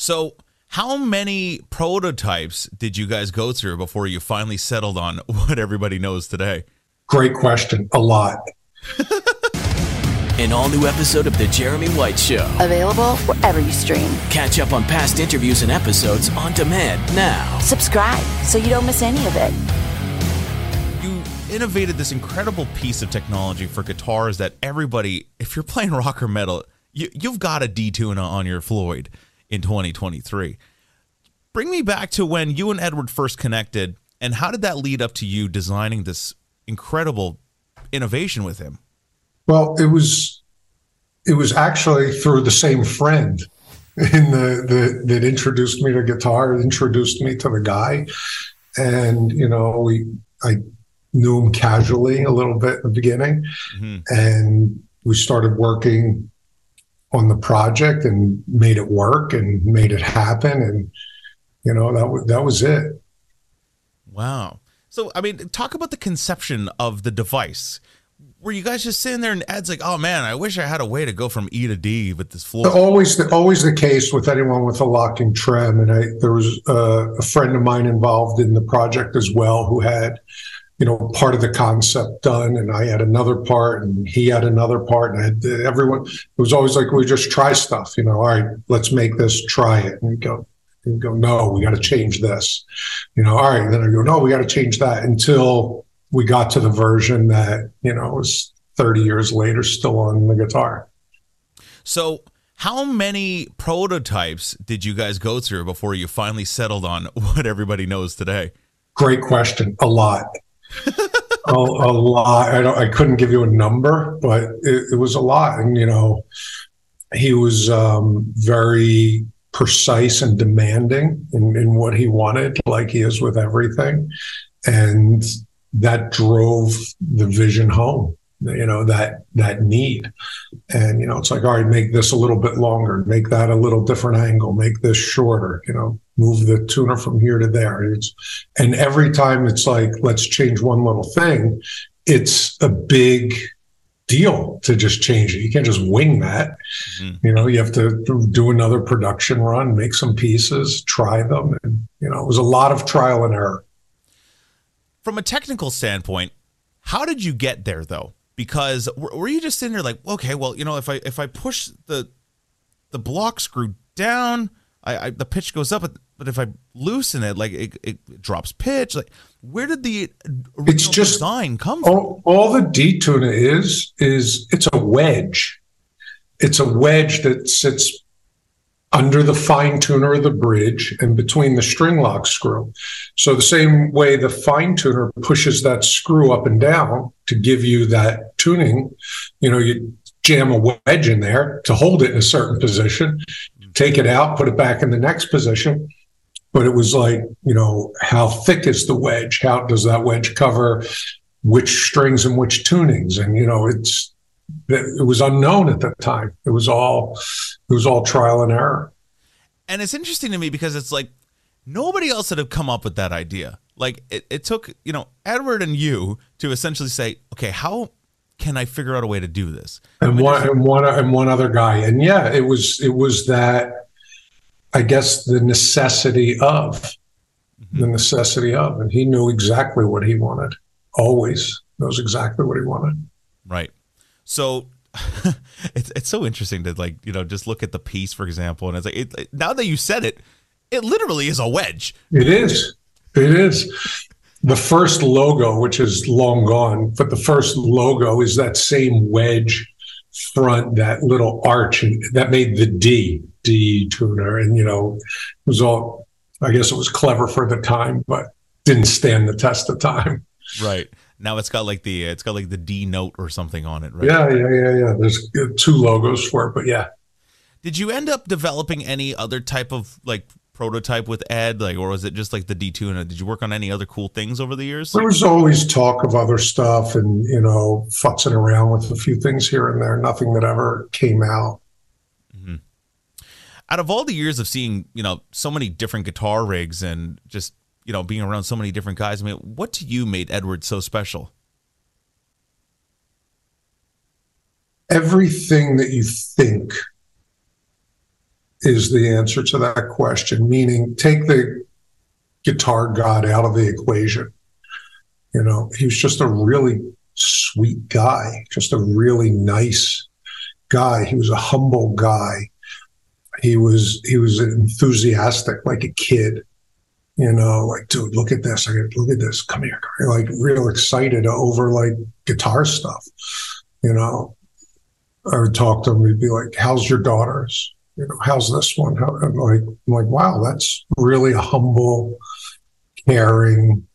So, how many prototypes did you guys go through before you finally settled on what everybody knows today? Great question. A lot. An all new episode of The Jeremy White Show. Available wherever you stream. Catch up on past interviews and episodes on demand now. Subscribe so you don't miss any of it. You innovated this incredible piece of technology for guitars that everybody, if you're playing rock or metal, you, you've got a D-Tuna on your Floyd in 2023. Bring me back to when you and Edward first connected, and how did that lead up to you designing this incredible innovation with him? Well, it was it was actually through the same friend in the, the that introduced me to guitar, introduced me to the guy, and you know we I knew him casually a little bit in the beginning, mm-hmm. and we started working on the project and made it work and made it happen, and you know that was that was it. Wow. So I mean, talk about the conception of the device were you guys just sitting there and Ed's like, oh man, I wish I had a way to go from E to D with this floor? Always, the, always the case with anyone with a locking trem. And I, there was uh, a friend of mine involved in the project as well who had, you know, part of the concept done, and I had another part, and he had another part, and I had uh, everyone. It was always like we just try stuff, you know. All right, let's make this, try it, and go. And go, no, we got to change this. You know, all right. Then I go, no, we got to change that until we got to the version that you know was 30 years later still on the guitar so how many prototypes did you guys go through before you finally settled on what everybody knows today great question a lot a, a, lot. I, don't, I couldn't give you a number but it, it was a lot. And you know he was um, very precise and demanding in, in what he wanted like he is with everything. And that drove the vision home you know that that need. And you know it's like all right make this a little bit longer make that a little different angle make this shorter you know move the tuner from here to there. It's, and every time it's like let's change one little thing it's a big deal to just change it. You can't just wing that. Mm-hmm. you know you have to do another production run make some pieces try them. And you know it was a lot of trial and error. From a technical standpoint, how did you get there though? Because were you just sitting there like, okay, well, you know, if I if I push the the block screw down, I, I the pitch goes up, but if I loosen it, like it, it drops pitch. Like, where did the it's just design come all, from? All the detuner is is it's a wedge. It's a wedge that sits under the fine tuner of the bridge and between the string lock screw. So the same way the fine tuner pushes that screw up and down to give you that tuning, you know, you jam a wedge in there to hold it in a certain position, take it out, put it back in the next position. But it was like, you know, how thick is the wedge? How does that wedge cover which strings and which tunings? And, you know, it's, it was unknown at that time. It was all it was all trial and error. And it's interesting to me because it's like nobody else would have come up with that idea. Like it, it took, you know, Edward and you to essentially say, okay, how can I figure out a way to do this? And one and one and one other guy. And yeah, it was it was that I guess the necessity of mm-hmm. the necessity of. And he knew exactly what he wanted. Always knows exactly what he wanted. Right. So it's it's so interesting to like you know just look at the piece for example, and it's like it, now that you said it, it literally is a wedge. It is. It is. The first logo, which is long gone, but the first logo is that same wedge front, that little arch, and that made the D D tuner, and you know, it was all. I guess it was clever for the time, but didn't stand the test of time. Right. Now it's got like the it's got like the D note or something on it, right? Yeah, yeah, yeah, yeah. There's two logos for it, but yeah. Did you end up developing any other type of like prototype with Ed, like, or was it just like the D-Tuna? And did you work on any other cool things over the years? There was always talk of other stuff, and you know, futzing around with a few things here and there. Nothing that ever came out. Mm-hmm. Out of all the years of seeing, you know, so many different guitar rigs and just you know, being around so many different guys. I mean, what to you made Edward so special? Everything that you think is the answer to that question, meaning take the guitar god out of the equation. You know, he was just a really sweet guy, just a really nice guy. He was a humble guy. He was he was enthusiastic like a kid. You know, like, dude, look at this. I got look at this. Come here. Come here. Like real excited over like guitar stuff. You know, I would talk to him. He'd be like, "How's your daughters? You know, how's this one?" How, I'm like, I'm like, wow, that's really a humble, caring,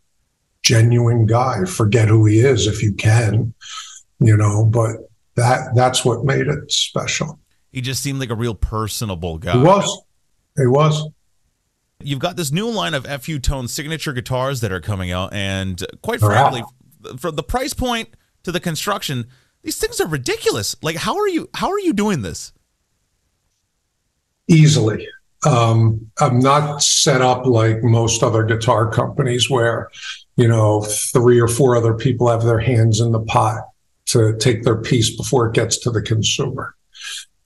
genuine guy. Forget who he is if you can, you know. But that that's what made it special. He just seemed like a real personable guy. He was. He was. You've got this new line of FU Tone signature guitars that are coming out, and quite They're frankly, from the price point to the construction, these things are ridiculous. Like, how are you? How are you doing this? easily. Um, I'm not set up like most other guitar companies where, you know, three or four other people have their hands in the pot to take their piece before it gets to the consumer.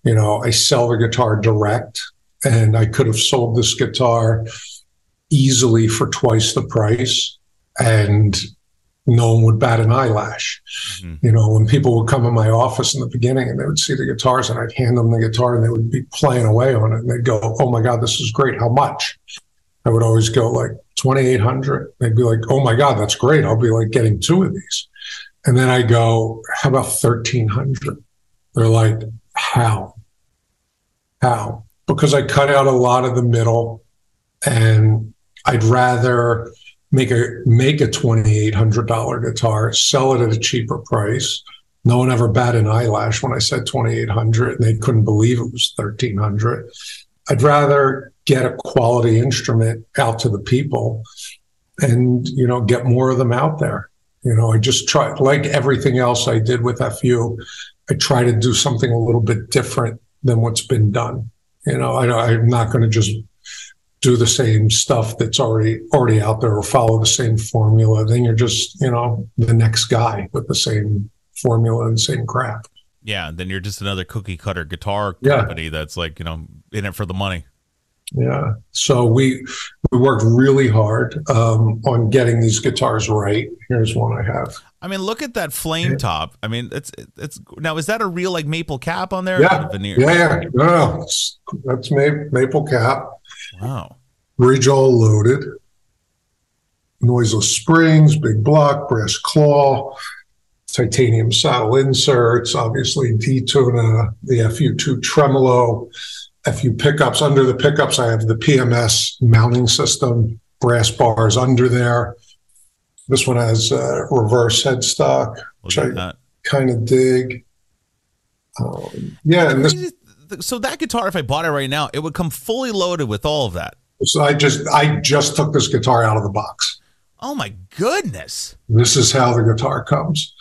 You know, I sell the guitar direct, and I could have sold this guitar easily for twice the price, and no one would bat an eyelash. Mm-hmm. You know, when people would come in my office in the beginning and they would see the guitars and I'd hand them the guitar and they would be playing away on it and they'd go, Oh my God, this is great. How much? I would always go like 2,800. They'd be like, Oh my God, that's great. I'll be like getting two of these. And then I go, How about 1,300? They're like, How? How? Because I cut out a lot of the middle and I'd rather make a make a twenty eight hundred dollar guitar, sell it at a cheaper price. No one ever bat an eyelash when I said twenty eight hundred, and they couldn't believe it was thirteen hundred. I'd rather get a quality instrument out to the people, and you know get more of them out there. You know, I just try like everything else I did with FU. I try to do something a little bit different than what's been done. You know, I, I'm not going to just do the same stuff that's already already out there or follow the same formula, then you're just, you know, the next guy with the same formula and same crap. Yeah, then you're just another cookie cutter guitar Yeah. company that's like you know in it for the money. Yeah. So we we worked really hard um, on getting these guitars right. Here's one I have. I mean, look at that flame top. I mean, it's it's now is that a real like maple cap on there? Yeah. veneer. Yeah, yeah. No, no. That's maple cap, Wow. bridge all loaded, noiseless springs, big block, brass claw, titanium saddle inserts, obviously D-tuna, the FU2 tremolo, FU pickups. Under the pickups, I have the PMS mounting system, brass bars under there. This one has uh, reverse headstock, which I that. kind of dig. Um, yeah, and this So that guitar, if I bought it right now, it would come fully loaded with all of that. so I just I just took this guitar out of the box. Oh my goodness! This is how the guitar comes.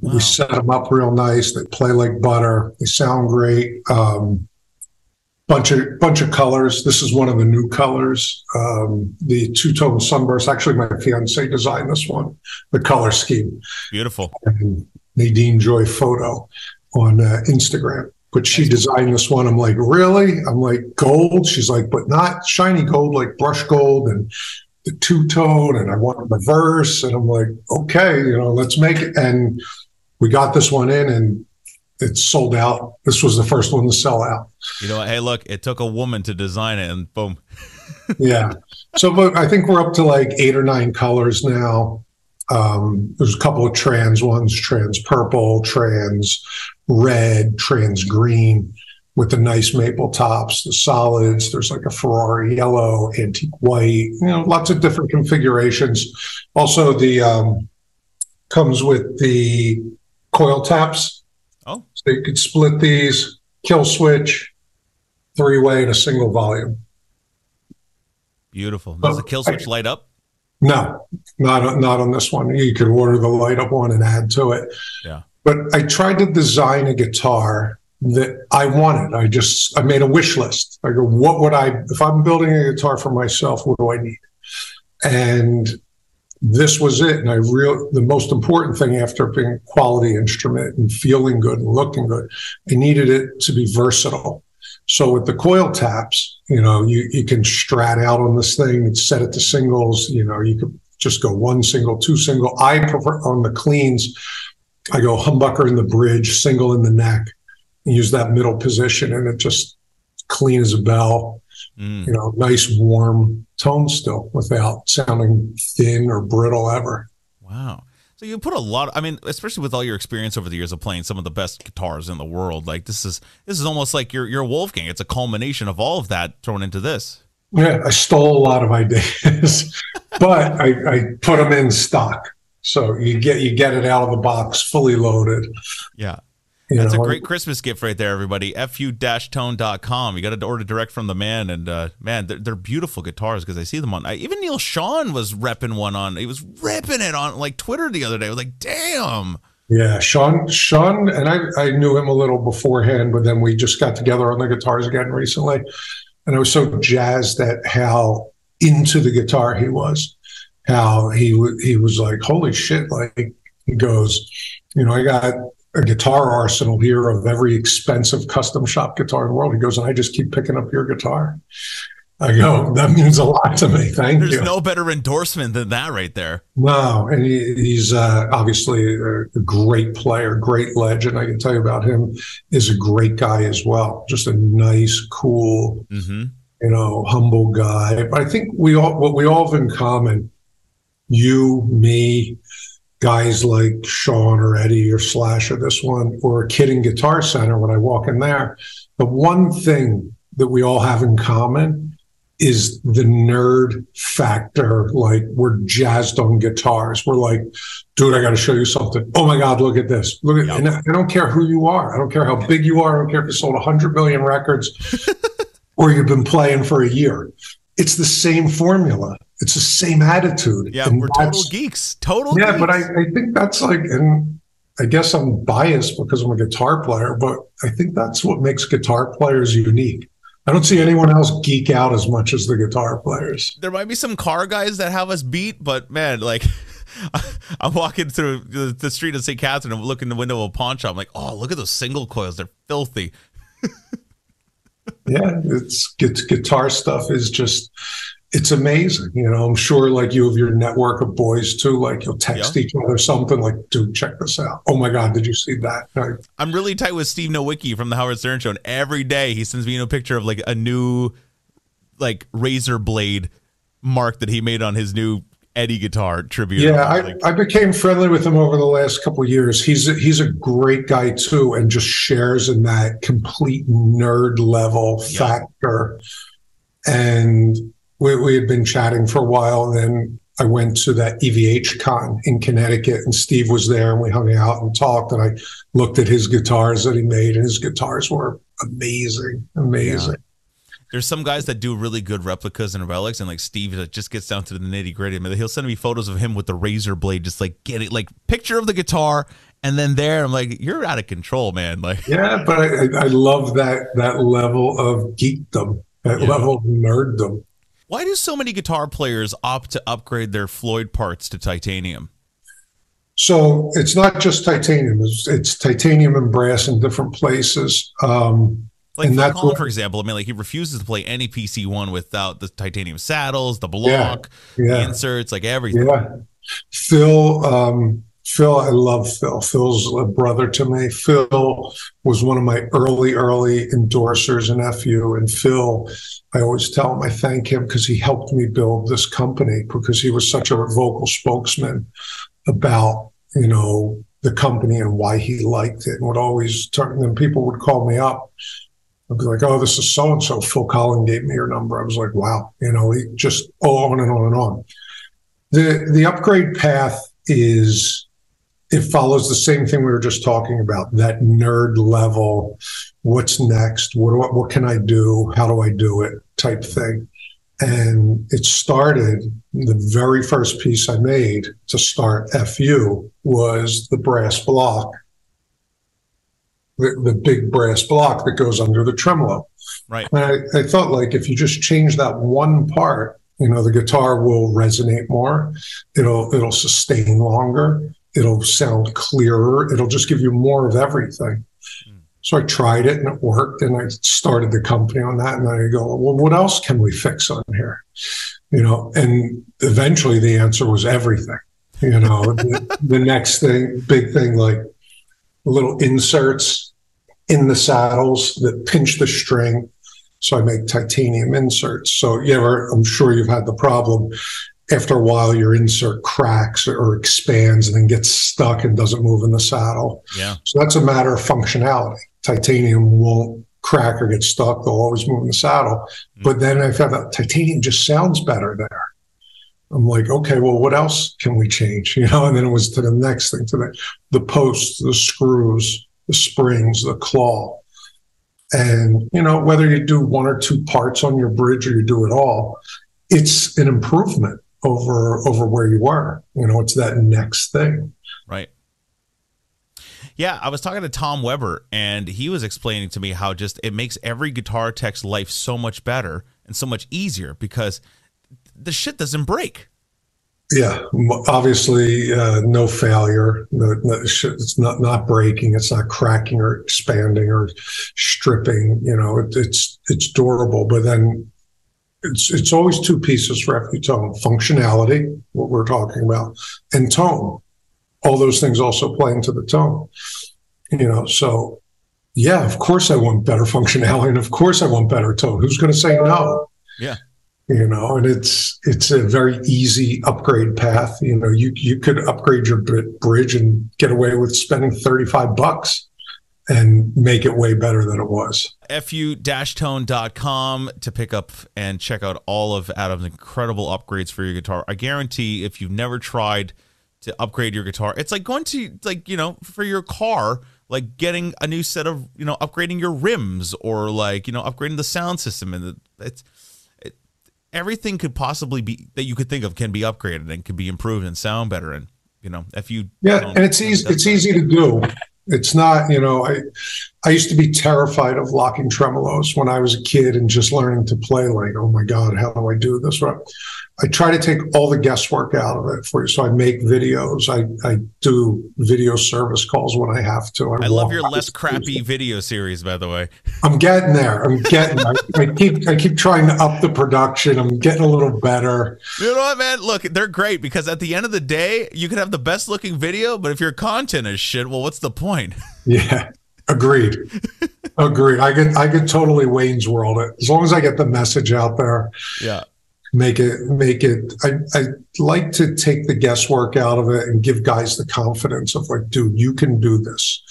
Wow. We set them up real nice. They play like butter. They sound great. Um, bunch of bunch of colors. This is one of the new colors. Um, the two tone sunburst. Actually, my fiance designed this one. The color scheme. Beautiful. And Nadine Joy photo on uh, Instagram. But she designed this one. I'm like, really? I'm like, gold. She's like, but not shiny gold, like brush gold and the two tone. And I want reverse. And I'm like, okay, you know, let's make it. And we got this one in and it's sold out. This was the first one to sell out. You know what? Hey, look, it took a woman to design it, and boom. yeah. So but I think we're up to like eight or nine colors now. Um, there's a couple of trans ones, trans purple, trans red, trans green with the nice maple tops, the solids. There's like a Ferrari yellow, antique white, you know, lots of different configurations. Also, the um, comes with the coil taps. Oh. So you could split these, kill switch, three way, and a single volume. Beautiful. Does the kill switch light up? No, not on- not on this one. You could order the light up one and add to it. Yeah. But I tried to design a guitar that I wanted. I just I made a wish list. I go, what would I if I'm building a guitar for myself? What do I need? And this was it. And I real the most important thing after being quality instrument and feeling good and looking good, I needed it to be versatile. So with the coil taps, you know, you, you can strat out on this thing and set it to singles. You know, you could just go one single, two single. I prefer on the cleans, I go humbucker in the bridge, single in the neck, use that middle position, and it just clean as a bell. Mm. You know, nice warm tone still without sounding thin or brittle ever. Wow. So you put a lot. I mean, especially with all your experience over the years of playing some of the best guitars in the world, like this is this is almost like your your Wolfgang. It's a culmination of all of that thrown into this. Yeah, I stole a lot of ideas, but I, I put them in stock. So you get you get it out of the box fully loaded. Yeah. That's know, a great Christmas gift right there, everybody. fu-tone.com. You got to order direct from the man, and uh, man, they're, they're, beautiful guitars because I see them on. I, even Neal Schon was repping one on. He was ripping it on like Twitter the other day. I was like, damn. Yeah, Schon, Schon, and I, I knew him a little beforehand, but then we just got together on the guitars again recently, and I was so jazzed at how into the guitar he was. How he he was like, holy shit! Like he goes, you know, I got a guitar arsenal here of every expensive custom shop guitar in the world. He goes, and I just keep picking up your guitar. I go, that means a lot to me. Thank There's you. There's no better endorsement than that right there. No, and he, he's uh, obviously a, great player, great legend. I can tell you about him. Is a great guy as well. Just a nice, cool, mm-hmm. you know, humble guy. But I think we all what we all have in common, you, me, guys like Schon or Eddie or Slash or this one or a kid in Guitar Center when I walk in there, the one thing that we all have in common is the nerd factor. Like we're jazzed on guitars. We're like, dude, I got to show you something. Oh my God, look at this. Look at, yep. and I don't care who you are. I don't care how big you are. I don't care if you sold 100 million records or you've been playing for a year. It's the same formula it's the same attitude. Yeah, and we're total geeks. Total. Yeah, geeks. but I, I think that's like, and I guess I'm biased because I'm a guitar player, but I think that's what makes guitar players unique. I don't see anyone else geek out as much as the guitar players. There might be some car guys that have us beat, but man, like I'm walking through the street of St. Catherine and look in the window of a pawn shop. I'm like, oh, look at those single coils. They're filthy. yeah, it's, it's guitar stuff is just it's amazing. You know, I'm sure like you have your network of boys too. Like you'll text yeah. each other something like, dude, check this out. Oh my God, did you see that? Like, I'm really tight with Steve Nowicki from the Howard Stern show. And every day he sends me a picture of like a new like razor blade mark that he made on his new Eddie guitar tribute. Yeah, I, I became friendly with him over the last couple years. He's a, he's a great guy too, and just shares in that complete nerd level yeah. factor. And we, we had been chatting for a while. And then I went to that EVH con in Connecticut and Steve was there and we hung out and talked. And I looked at his guitars that he made and his guitars were amazing, amazing. Yeah. There's some guys that do really good replicas and relics, and like Steve that just gets down to the nitty gritty. I mean, he'll send me photos of him with the razor blade, just like get it, like picture of the guitar, and then there, I'm like, you're out of control, man. Like, yeah, but I, I love that that level of geekdom, that yeah. level of nerddom. Why do so many guitar players opt to upgrade their Floyd parts to titanium? So it's not just titanium; it's, it's titanium and brass in different places. Um, like Phil Collen, for example, I mean, like he refuses to play any PC one without the titanium saddles, the block, yeah, yeah. the inserts, like everything. Yeah, Phil. Um, Phil, I love Phil. Phil's a brother to me. Phil was one of my early, early endorsers in FU. And Phil, I always tell him I thank him because he helped me build this company because he was such a vocal spokesman about, you know, the company and why he liked it and would always turn, and people would call me up. I'd be like, oh, this is so and so. Phil Collen gave me your number. I was like, wow, you know, he just oh, on and on and on. The the upgrade path is it follows the same thing we were just talking about that nerd level what's next what, what, what can i do how do i do it type thing. And it started the very first piece i made to start fu was the brass block. The, the big brass block that goes under the tremolo. Right. And I, I thought like if you just change that one part you know the guitar will resonate more. It'll it'll sustain longer it'll sound clearer it'll just give you more of everything hmm. So I tried it and it worked, and I started the company on that. And then I go, well, what else can we fix on here? You know, and eventually the answer was everything. You know, the, the next thing, big thing, like little inserts in the saddles that pinch the string. So I make titanium inserts. So you ever, I'm sure you've had the problem. After a while, your insert cracks or expands and then gets stuck and doesn't move in the saddle. Yeah. So that's a matter of functionality. Titanium won't crack or get stuck. They'll always move in the saddle. Mm. But then I found out titanium just sounds better there. I'm like, okay, well, what else can we change? You know, and then it was to the next thing, to the the posts, the screws, the springs, the claw. And, you know, whether you do one or two parts on your bridge or you do it all, it's an improvement over over where you were. You know, it's that next thing. Right. Yeah, I was talking to Tom Weber, and he was explaining to me how just it makes every guitar tech's life so much better and so much easier because the shit doesn't break. Yeah, obviously, uh, no failure. No, no, it's not not breaking. It's not cracking or expanding or stripping. You know, it, it's it's durable. But then it's it's always two pieces for every tone: functionality, what we're talking about, and tone. All those things also play into the tone. You know, so yeah, of course I want better functionality, and of course I want better tone. Who's going to say no? Yeah. you know and it's it's a very easy upgrade path you know you you could upgrade your bridge and get away with spending 35 bucks and make it way better than it was. Fu-tone.com to pick up and check out all of Adam's incredible upgrades for your guitar. I guarantee if you've never tried to upgrade your guitar, it's like going to like, you know, for your car, like getting a new set of, you know, upgrading your rims or like, you know, upgrading the sound system and the, it's it, everything could possibly be that you could think of can be upgraded and can be improved and sound better and, you know, if you yeah and it's easy it's easy to do it's not you know i i used to be terrified of locking tremolos when i was a kid and just learning to play like oh my god how do i do this right i try to take all the guesswork out of it for you so i make videos i i do video service calls when i have to I love your less crappy video series, by the way. I'm getting there. I'm getting. I, I keep. I keep trying to up the production. I'm getting a little better. You know what, man? Look, they're great because at the end of the day, you could have the best looking video, but if your content is shit, well, what's the point? Yeah, agreed. agreed. I get. I get totally Wayne's World as long as I get the message out there. Yeah. Make it. Make it. I. I like to take the guesswork out of it and give guys the confidence of like, dude, you can do this.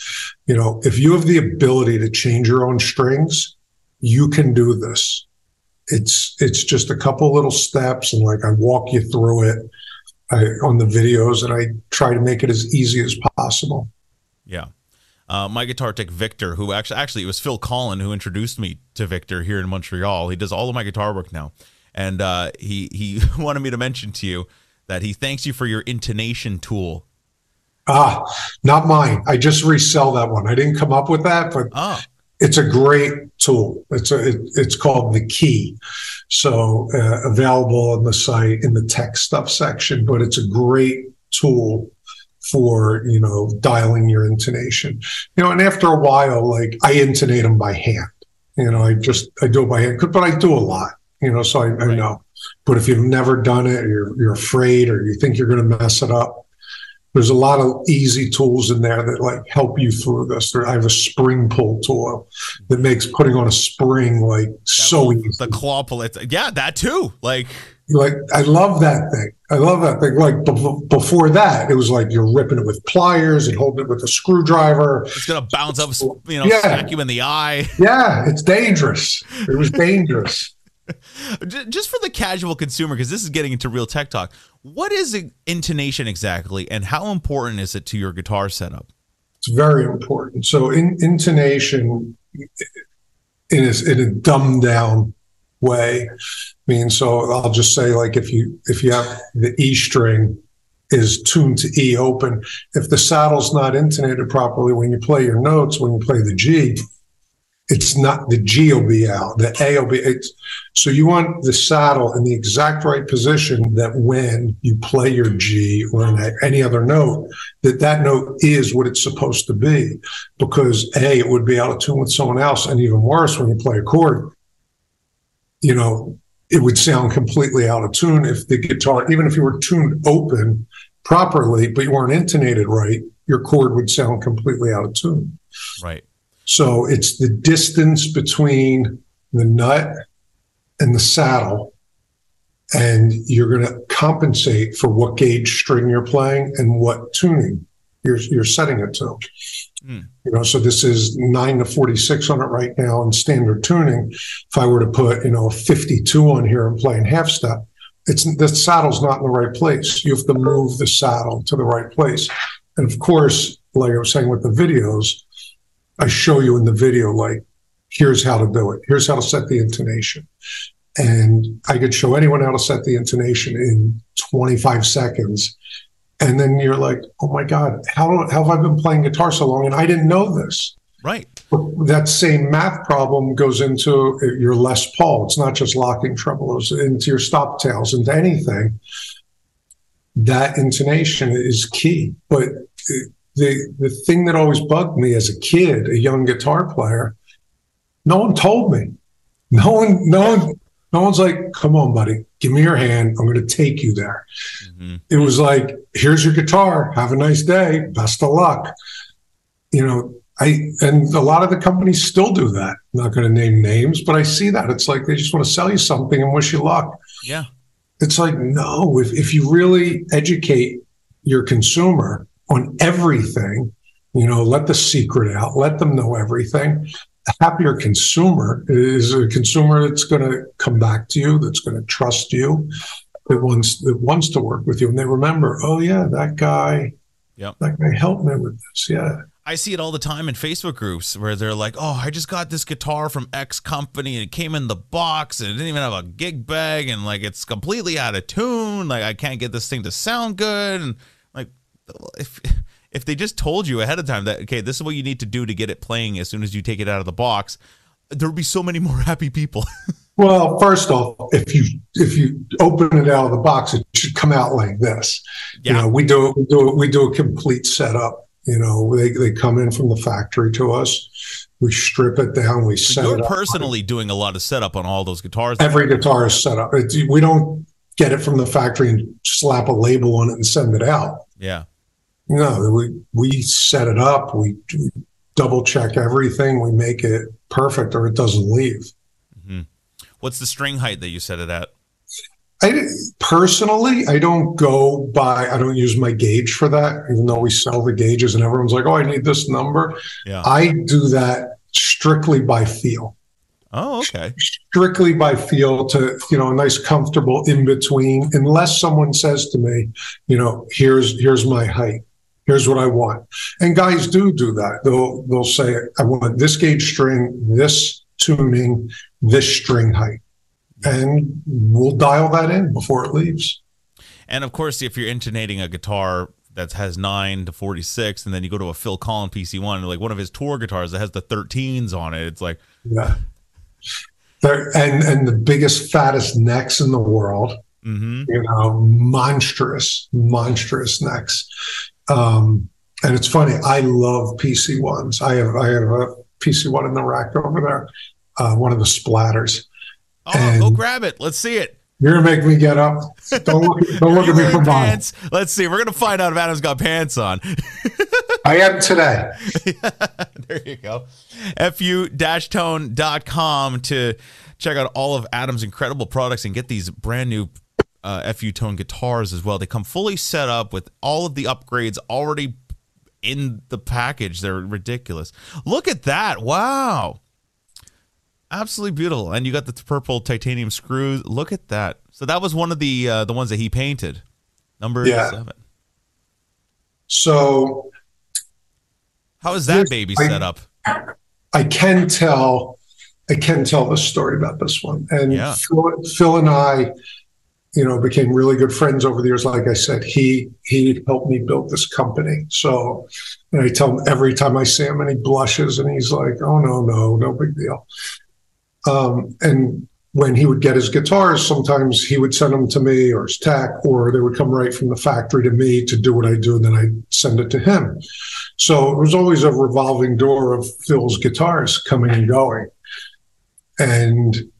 You know, if you have the ability to change your own strings, you can do this. It's it's just a couple little steps, and like I walk you through it I, on the videos, and I try to make it as easy as possible. Yeah. Uh, my guitar tech Victor, who actually actually it was Phil Collen who introduced me to Victor here in Montreal. He does all of my guitar work now, and uh, he he wanted me to mention to you that he thanks you for your intonation tool. Ah, not mine. I just resell that one. I didn't come up with that, but Oh, it's a great tool. It's a, it, it's called the Key, so uh, available on the site in the tech stuff section. But it's a great tool for you know dialing your intonation. You know, and after a while, like I intonate them by hand. You know, I just I do it by hand, but I do a lot. You know, so I, I know. But if you've never done it, or you're you're afraid, or you think you're going to mess it up, there's a lot of easy tools in there that like help you through this. There, I have a spring pull tool that makes putting on a spring like so easy. the claw pull. Yeah, that too. Like, Like I love that thing. I love that thing. Like be- before that, it was like you're ripping it with pliers and holding it with a screwdriver. it's gonna bounce up, you know, Yeah. smack you in the eye. Yeah, it's dangerous. It was dangerous. Just for the casual consumer, because this is getting into real tech talk. What is intonation exactly, and how important is it to your guitar setup? It's very important. So in, intonation in a, in a dumbed down way I mean, so I'll just say like if you if you have the E string is tuned to E open, if the saddle's not intonated properly when you play your notes, when you play the G, it's not the G will be out, the A will be. It's, so you want the saddle in the exact right position that when you play your G or any other note, that that note is what it's supposed to be. Because A, it would be out of tune with someone else, and even worse when you play a chord, you know, it would sound completely out of tune if the guitar, even if you were tuned open properly, but you weren't intonated right, your chord would sound completely out of tune. Right. So it's the distance between the nut and the saddle. And you're going to compensate for what gauge string you're playing and what tuning you're, you're setting it to. Mm. You know, so this is nine to 46 on it right now in standard tuning. If I were to put, you know, 52 on here and play in half step, it's the saddle's not in the right place. You have to move the saddle to the right place. And of course, like I was saying with the videos, I show you in the video, like, here's how to do it. Here's how to set the intonation. And I could show anyone how to set the intonation in 25 seconds. And then you're like, oh my God, how, how have I been playing guitar so long? And I didn't know this. Right. That same math problem goes into uh, your Les Paul. It's not just locking tremolos, into your stop tails, into anything. That intonation is key. But uh, the the thing that always bugged me as a kid, a young guitar player, no one told me. No one, no one, no one's like, "Come on, buddy, give me your hand. I'm going to take you there." Mm-hmm. It was like, "Here's your guitar. Have a nice day. Best of luck." You know, I and a lot of the companies still do that. I'm not going to name names, but I see that. It's like they just want to sell you something and wish you luck. Yeah. It's like no, if if you really educate your consumer on everything. You know, let the secret out, let them know everything. A happier consumer is a consumer that's going to come back to you, that's going to trust you, that wants that wants to work with you, and they remember, oh yeah, that guy, yep. that guy helped me with this, yeah. I see it all the time in Facebook groups where they're like, "Oh, I just got this guitar from X company and it came in the box and it didn't even have a gig bag and like it's completely out of tune. Like I can't get this thing to sound good." And like if if they just told you ahead of time that okay, this is what you need to do to get it playing as soon as you take it out of the box, there would be so many more happy people. well, first off, if you if you open it out of the box, it should come out like this. Yeah. You know, we do we do we do a complete setup. You know, they they come in from the factory to us. We strip it down. We set You're it up. personally doing a lot of setup on all those guitars. Every guitar is set up. It's, we don't get it from the factory and slap a label on it and send it out. Yeah. No, we we set it up. We, we double check everything. We make it perfect, or it doesn't leave. Mm-hmm. What's the string height that you set it at? I personally, I don't go by. I don't use my gauge for that, even though we sell the gauges, and everyone's like, "Oh, I need this number." Yeah. I do that strictly by feel. Oh, okay. Strictly by feel to, you know, a nice comfortable in between, unless someone says to me, you know, here's here's my height here's what I want. And guys do do that. They'll they'll say, I want this gauge string, this tuning, this string height, and we'll dial that in before it leaves. And of course, if you're intonating a guitar that has nine to 46, and then you go to a Phil Collen PC1, like one of his tour guitars that has the 13s on it, it's like, yeah. They're, and and the biggest fattest necks in the world, mm-hmm. you know, monstrous, monstrous necks. Um, and it's funny, I love PC ones. I have I have a PC one in the rack over there, uh, one of the splatters. Oh, and go grab it. Let's see it. You're gonna make me get up. Don't look, don't look at me for pants. Mine. Let's see. We're gonna find out if Adam's got pants on. I am today. there you go. fu-tone.com to check out all of Adam's incredible products and get these brand new uh, FU Tone guitars as well. They come fully set up with all of the upgrades already in the package. They're ridiculous. Look at that. Wow. Absolutely beautiful. And you got the purple titanium screws. Look at that. So that was one of the uh, the ones that he painted. Number yeah. 7. So how is that baby I, set up? I can tell I can tell the story about this one. And yeah. Phil, Phil and I you know, became really good friends over the years. Like I said, he he helped me build this company. So, and I tell him every time I see him, and he blushes, and he's like, "Oh no, no, no big deal." Um, and when he would get his guitars, sometimes he would send them to me or his tech, or they would come right from the factory to me to do what I do, and then I'd send it to him. So it was always a revolving door of Phil's guitars coming and going. And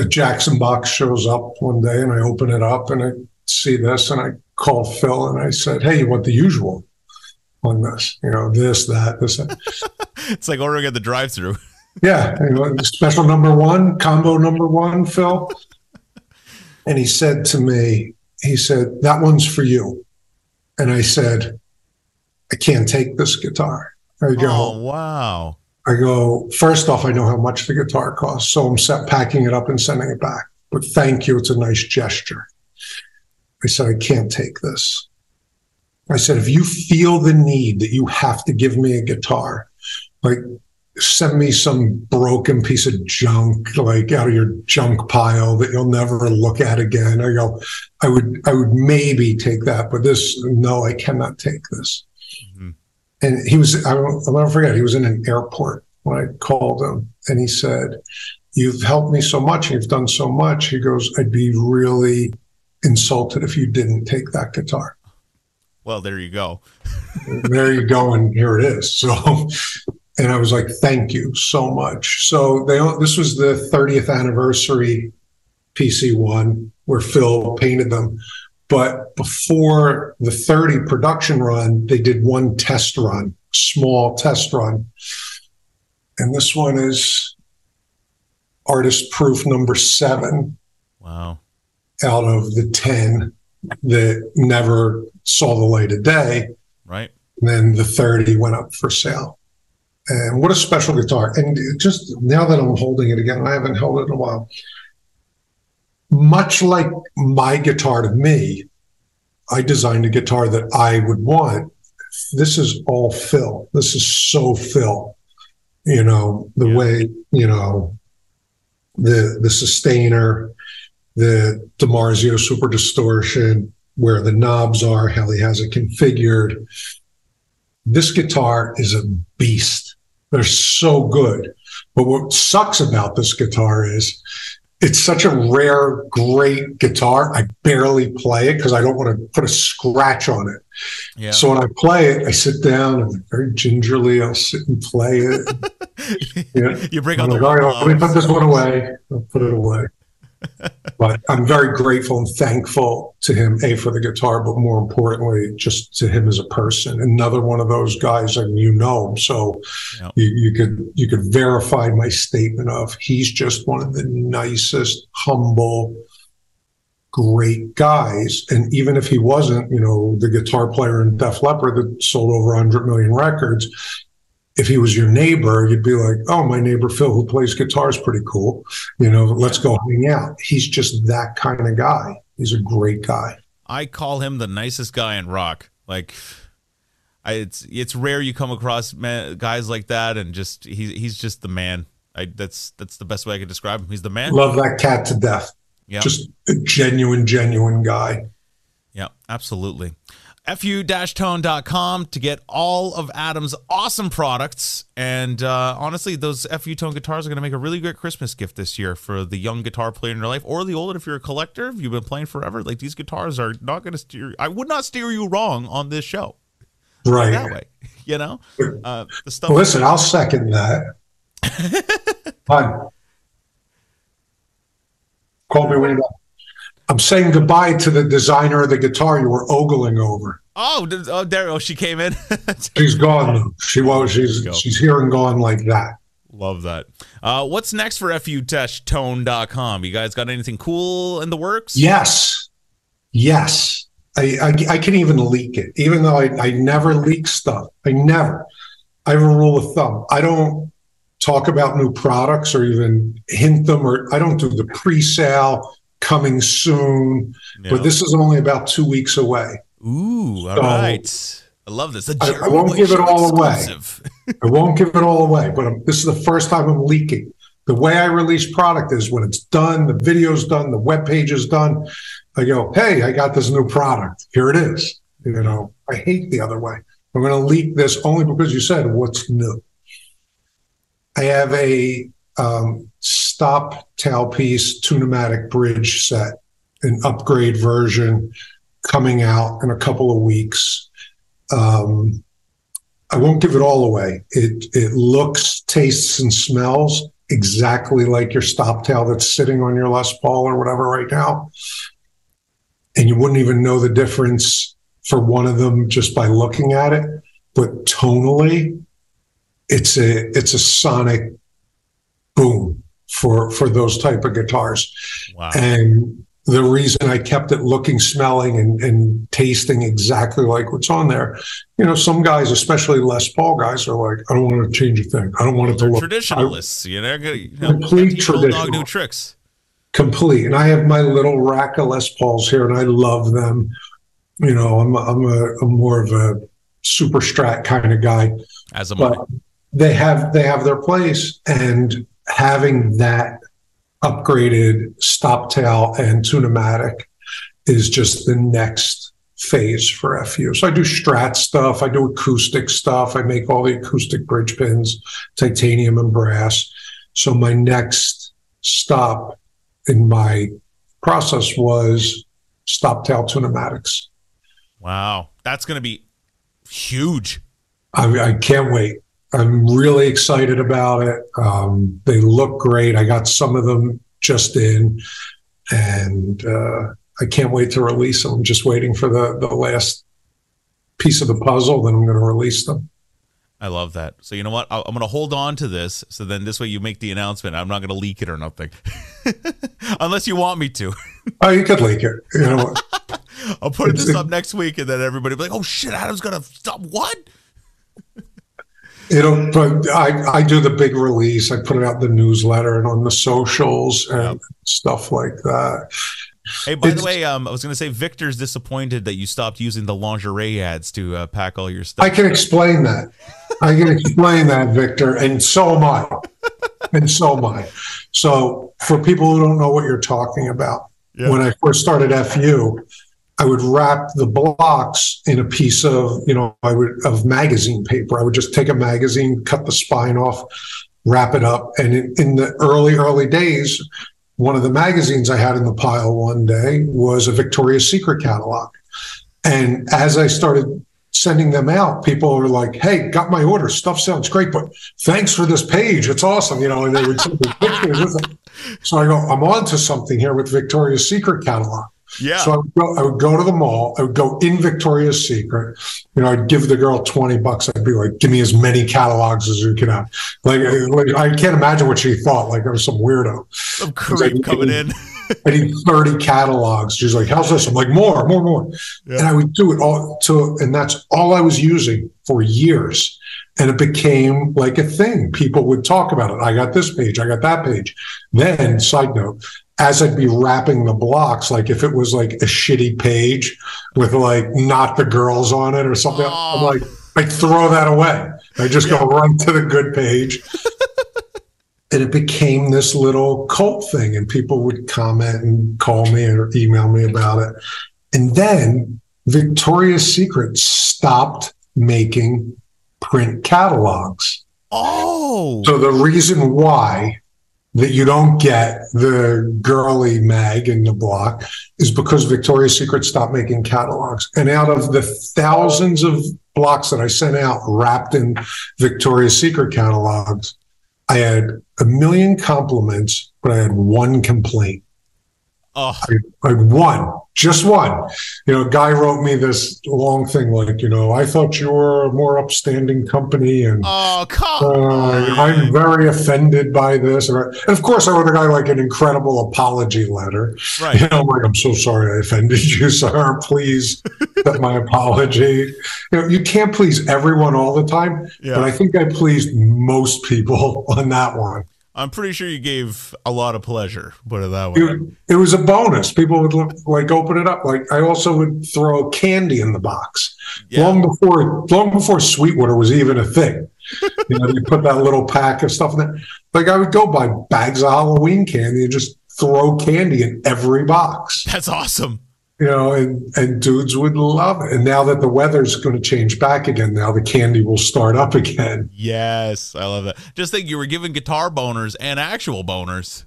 a Jackson box shows up one day, and I open it up and I see this, and I call Phil and I said, "Hey, you want the usual on this? You know, this, that, this." That. it's like ordering at the drive-through. Yeah, special number one, combo number one, Phil. And he said to me, he said, that one's for you. And I said, I can't take this guitar. I go, oh, wow. I go, first off, I know how much the guitar costs. So I'm set, packing it up and sending it back. But thank you. It's a nice gesture. I said, I can't take this. I said, if you feel the need that you have to give me a guitar, like send me some broken piece of junk like out of your junk pile that you'll never look at again i go i would i would maybe take that but this no i cannot take this. And he was I will never forget he was in an airport when i called him and he said you've helped me so much you've done so much. He goes i'd be really insulted if you didn't take that guitar. Well there you go. There you go and here it is. So and I was like, "Thank you so much." So they this was the 30th anniversary PC one where Phil painted them, but before the 30 production run, they did one test run, small test run, and this one is artist proof number seven. Wow! Out of the 10 that never saw the light of day. Right. And then the 30 went up for sale. And what a special guitar. And just now that I'm holding it again, I haven't held it in a while. Much like my guitar to me, I designed a guitar that I would want. This is all Phil. This is so Phil. You know, the yeah. way, you know, the the sustainer, the DiMarzio super distortion, where the knobs are, how he has it configured. This guitar is a beast they're so good. But what sucks about this guitar is it's such a rare, great guitar. I barely play it because I don't want to put a scratch on it. Yeah. So when I play it, I sit down and very gingerly I'll sit and play it. yeah. You bring out the. Right, let me put this one away. I'll put it away but I'm very grateful and thankful to him, A, for the guitar, but more importantly, just to him as a person. Another one of those guys, and you know him, so yep. you, you could you could verify my statement of he's just one of the nicest, humble, great guys. And even if he wasn't, you know, the guitar player in Def Leppard that sold over 100 million records, if he was your neighbor, you'd be like, "Oh, my neighbor Phil, who plays guitar, is pretty cool. You know, let's go hang out." He's just that kind of guy. He's a great guy. I call him the nicest guy in rock. Like, I, it's it's rare you come across man, guys like that, and just he's he's just the man. I that's that's the best way I could describe him. He's the man. Love that cat to death. Yeah, just a genuine, genuine guy. Yeah, absolutely fu-tone.com to get all of Adam's awesome products. And uh, honestly, those FU Tone guitars are going to make a really great Christmas gift this year for the young guitar player in your life or the old. If you're a collector, if you've been playing forever, like these guitars are not going to steer. I would not steer you wrong on this show. Right. That way, you know? Uh, the stuff. Listen, I'll second that. Fine. Call me when you're done. I'm saying goodbye to the designer of the guitar you were ogling over. Oh, oh, there! Oh, she came in. she's gone. Though. She was. She's she's here and gone like that. Love that. Uh, what's next for fu-tone.com? You guys got anything cool in the works? Yes, yes. I, I, I can even leak it, even though I, I never leak stuff. I never. I have a rule of thumb. I don't talk about new products or even hint them, or I don't do the pre-sale coming soon, but this is only about two weeks away. Ooh, all so, right. I love this. I, I, won't give it all exclusive. away. I won't give it all away, but I'm, this is the first time I'm leaking. The way I release product is when it's done, the video's done, the web page is done. I go, hey, I got this new product. Here it is. You know, I hate the other way. I'm going to leak this only because you said what's new. I have a um, stop tailpiece Tune-o-matic bridge set, an upgrade version coming out in a couple of weeks. Um, I won't give it all away. It it looks, tastes, and smells exactly like your stop tail that's sitting on your Les Paul or whatever right now, and you wouldn't even know the difference for one of them just by looking at it. But tonally, it's a it's a sonic boom for for those type of guitars. Wow. And the reason I kept it looking, smelling, and, and tasting exactly like what's on there, you know, some guys, especially Les Paul guys, are like, I don't want to change a thing. I don't want it to look traditionalists. you know, you know Complete traditional. new tricks. complete. And I have my little rack of Les Pauls here, and I love them. You know, I'm I'm a I'm more of a super strat kind of guy. As a but they have they have their place and having that upgraded stop tail and Tune-o-matic is just the next phase for FU. So I do strat stuff, I do acoustic stuff, I make all the acoustic bridge pins, titanium and brass. So my next stop in my process was stop tail Tune-o-matics. wow, that's going to be huge. I, I can't wait. I'm really excited about it. Um, they look great. I got some of them just in, and uh, I can't wait to release them. I'm just waiting for the the last piece of the puzzle. Then I'm going to release them. I love that. So you know what? I'm going to hold on to this. So then this way you make the announcement. I'm not going to leak it or nothing, unless you want me to. Oh, you could leak it. You know, what? I'll put It's- this up next week, and then everybody will be like, "Oh shit, Adam's going to stop what?" It'll. But I I do the big release. I put it out in the newsletter and on the socials and stuff like that. Hey, by the way, um, I was going to say Victor's disappointed that you stopped using the lingerie ads to uh, pack all your stuff. I can explain that. I can explain that, Victor, and so am I. And so am I. So, for people who don't know what you're talking about, Yeah. when I first started FU, I would wrap the blocks in a piece of, you know, I would of magazine paper. I would just take a magazine, cut the spine off, wrap it up, and in, in the early early days, one of the magazines I had in the pile one day was a Victoria's Secret catalog. And as I started sending them out, people were like, "Hey, got my order. Stuff sounds great, but thanks for this page. It's awesome." You know, and they would send me pictures. So I go, "I'm on to something here with Victoria's Secret catalog." Yeah. So I would, go, I would go to the mall. I would go in Victoria's Secret. You know, I'd give the girl twenty bucks. I'd be like, "Give me as many catalogs as you can have." Like, like I can't imagine what she thought. Like I was some weirdo. Some creep coming in. I need 30 catalogs. She's like, how's this? I'm like, more, more, more. Yeah. And I would do it all to, and that's all I was using for years. And it became like a thing. People would talk about it. I got this page, I got that page. Then, side note, as I'd be wrapping the blocks, like if it was like a shitty page with like not the girls on it or something, I'm Oh. like, I throw that away. I just go right to the good page. And it became this little cult thing and people would comment and call me or email me about it. And then victoria's secret stopped making print catalogs. Oh, so the reason why that you don't get the girly mag in the block is because Victoria's Secret stopped making catalogs. And out of the thousands of blocks that I sent out wrapped in Victoria's Secret catalogs, I had a million compliments, but I had one complaint. Oh, I had one, just one. You know, guy wrote me this long thing like, you know, I thought you were a more upstanding company and oh, come uh. I'm very offended by this. And of course, I wrote the guy like an incredible apology letter. Right. You know, I'm like, I'm so sorry I offended you, sir. Please accept my apology. You know, you can't please everyone all the time, Yeah. but I think I pleased most people on that one. I'm pretty sure you gave a lot of pleasure. Put it that way. It, it was a bonus. People would look, like open it up. Like I also would throw candy in the box Yeah. long before long before Sweetwater was even a thing. you know, you put that little pack of stuff in there. Like I would go buy bags of Halloween candy and just throw candy in every box. That's awesome. You know, and and dudes would love it. And now that the weather's going to change back again, now the candy will start up again. Yes, I love that. Just think you were giving guitar boners and actual boners.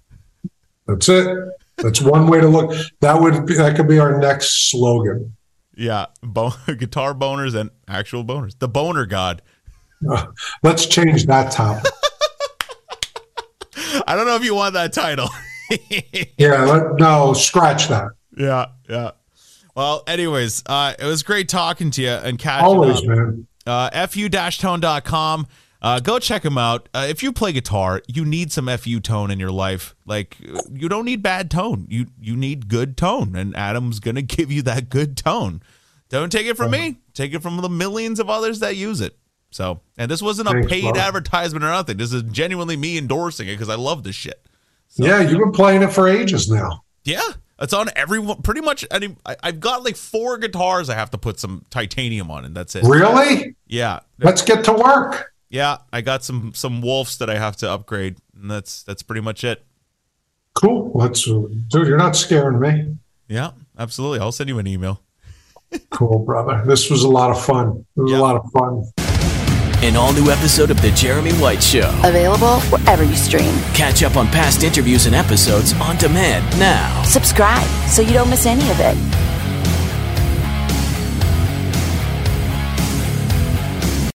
That's it. That's one way to look. That would be, that could be our next slogan. Yeah, bo- guitar boners and actual boners. The boner god. Uh, let's change that topic. I don't know if you want that title. yeah, let, no, scratch that. Yeah, yeah. Well, anyways, uh, it was great talking to you and catching Always, up. man. Uh, fu-tone.com. Uh, go check them out. Uh, if you play guitar, you need some fu tone in your life. Like you don't need bad tone. You you need good tone, and Adam's gonna give you that good tone. Don't take it from me. Take it from the millions of others that use it. So, and this wasn't a paid advertisement or nothing. This is genuinely me endorsing it because I love this shit. Yeah, you've been playing it for ages now. Yeah, it's on everyone. Pretty much. Mean, I, I've got like four guitars. I have to put some titanium on, and that's it. Really? Yeah, Let's get to work. yeah. I got some some wolves that I have to upgrade, and that's that's pretty much it. Cool. Let's, dude. You're not scaring me. Yeah, absolutely. I'll send you an email. Cool, brother. This was a lot of fun. It was Yeah. a lot of fun. An all new episode of The Jeremy White Show. Available wherever you stream. Catch up on past interviews and episodes on demand now. Subscribe so you don't miss any of it.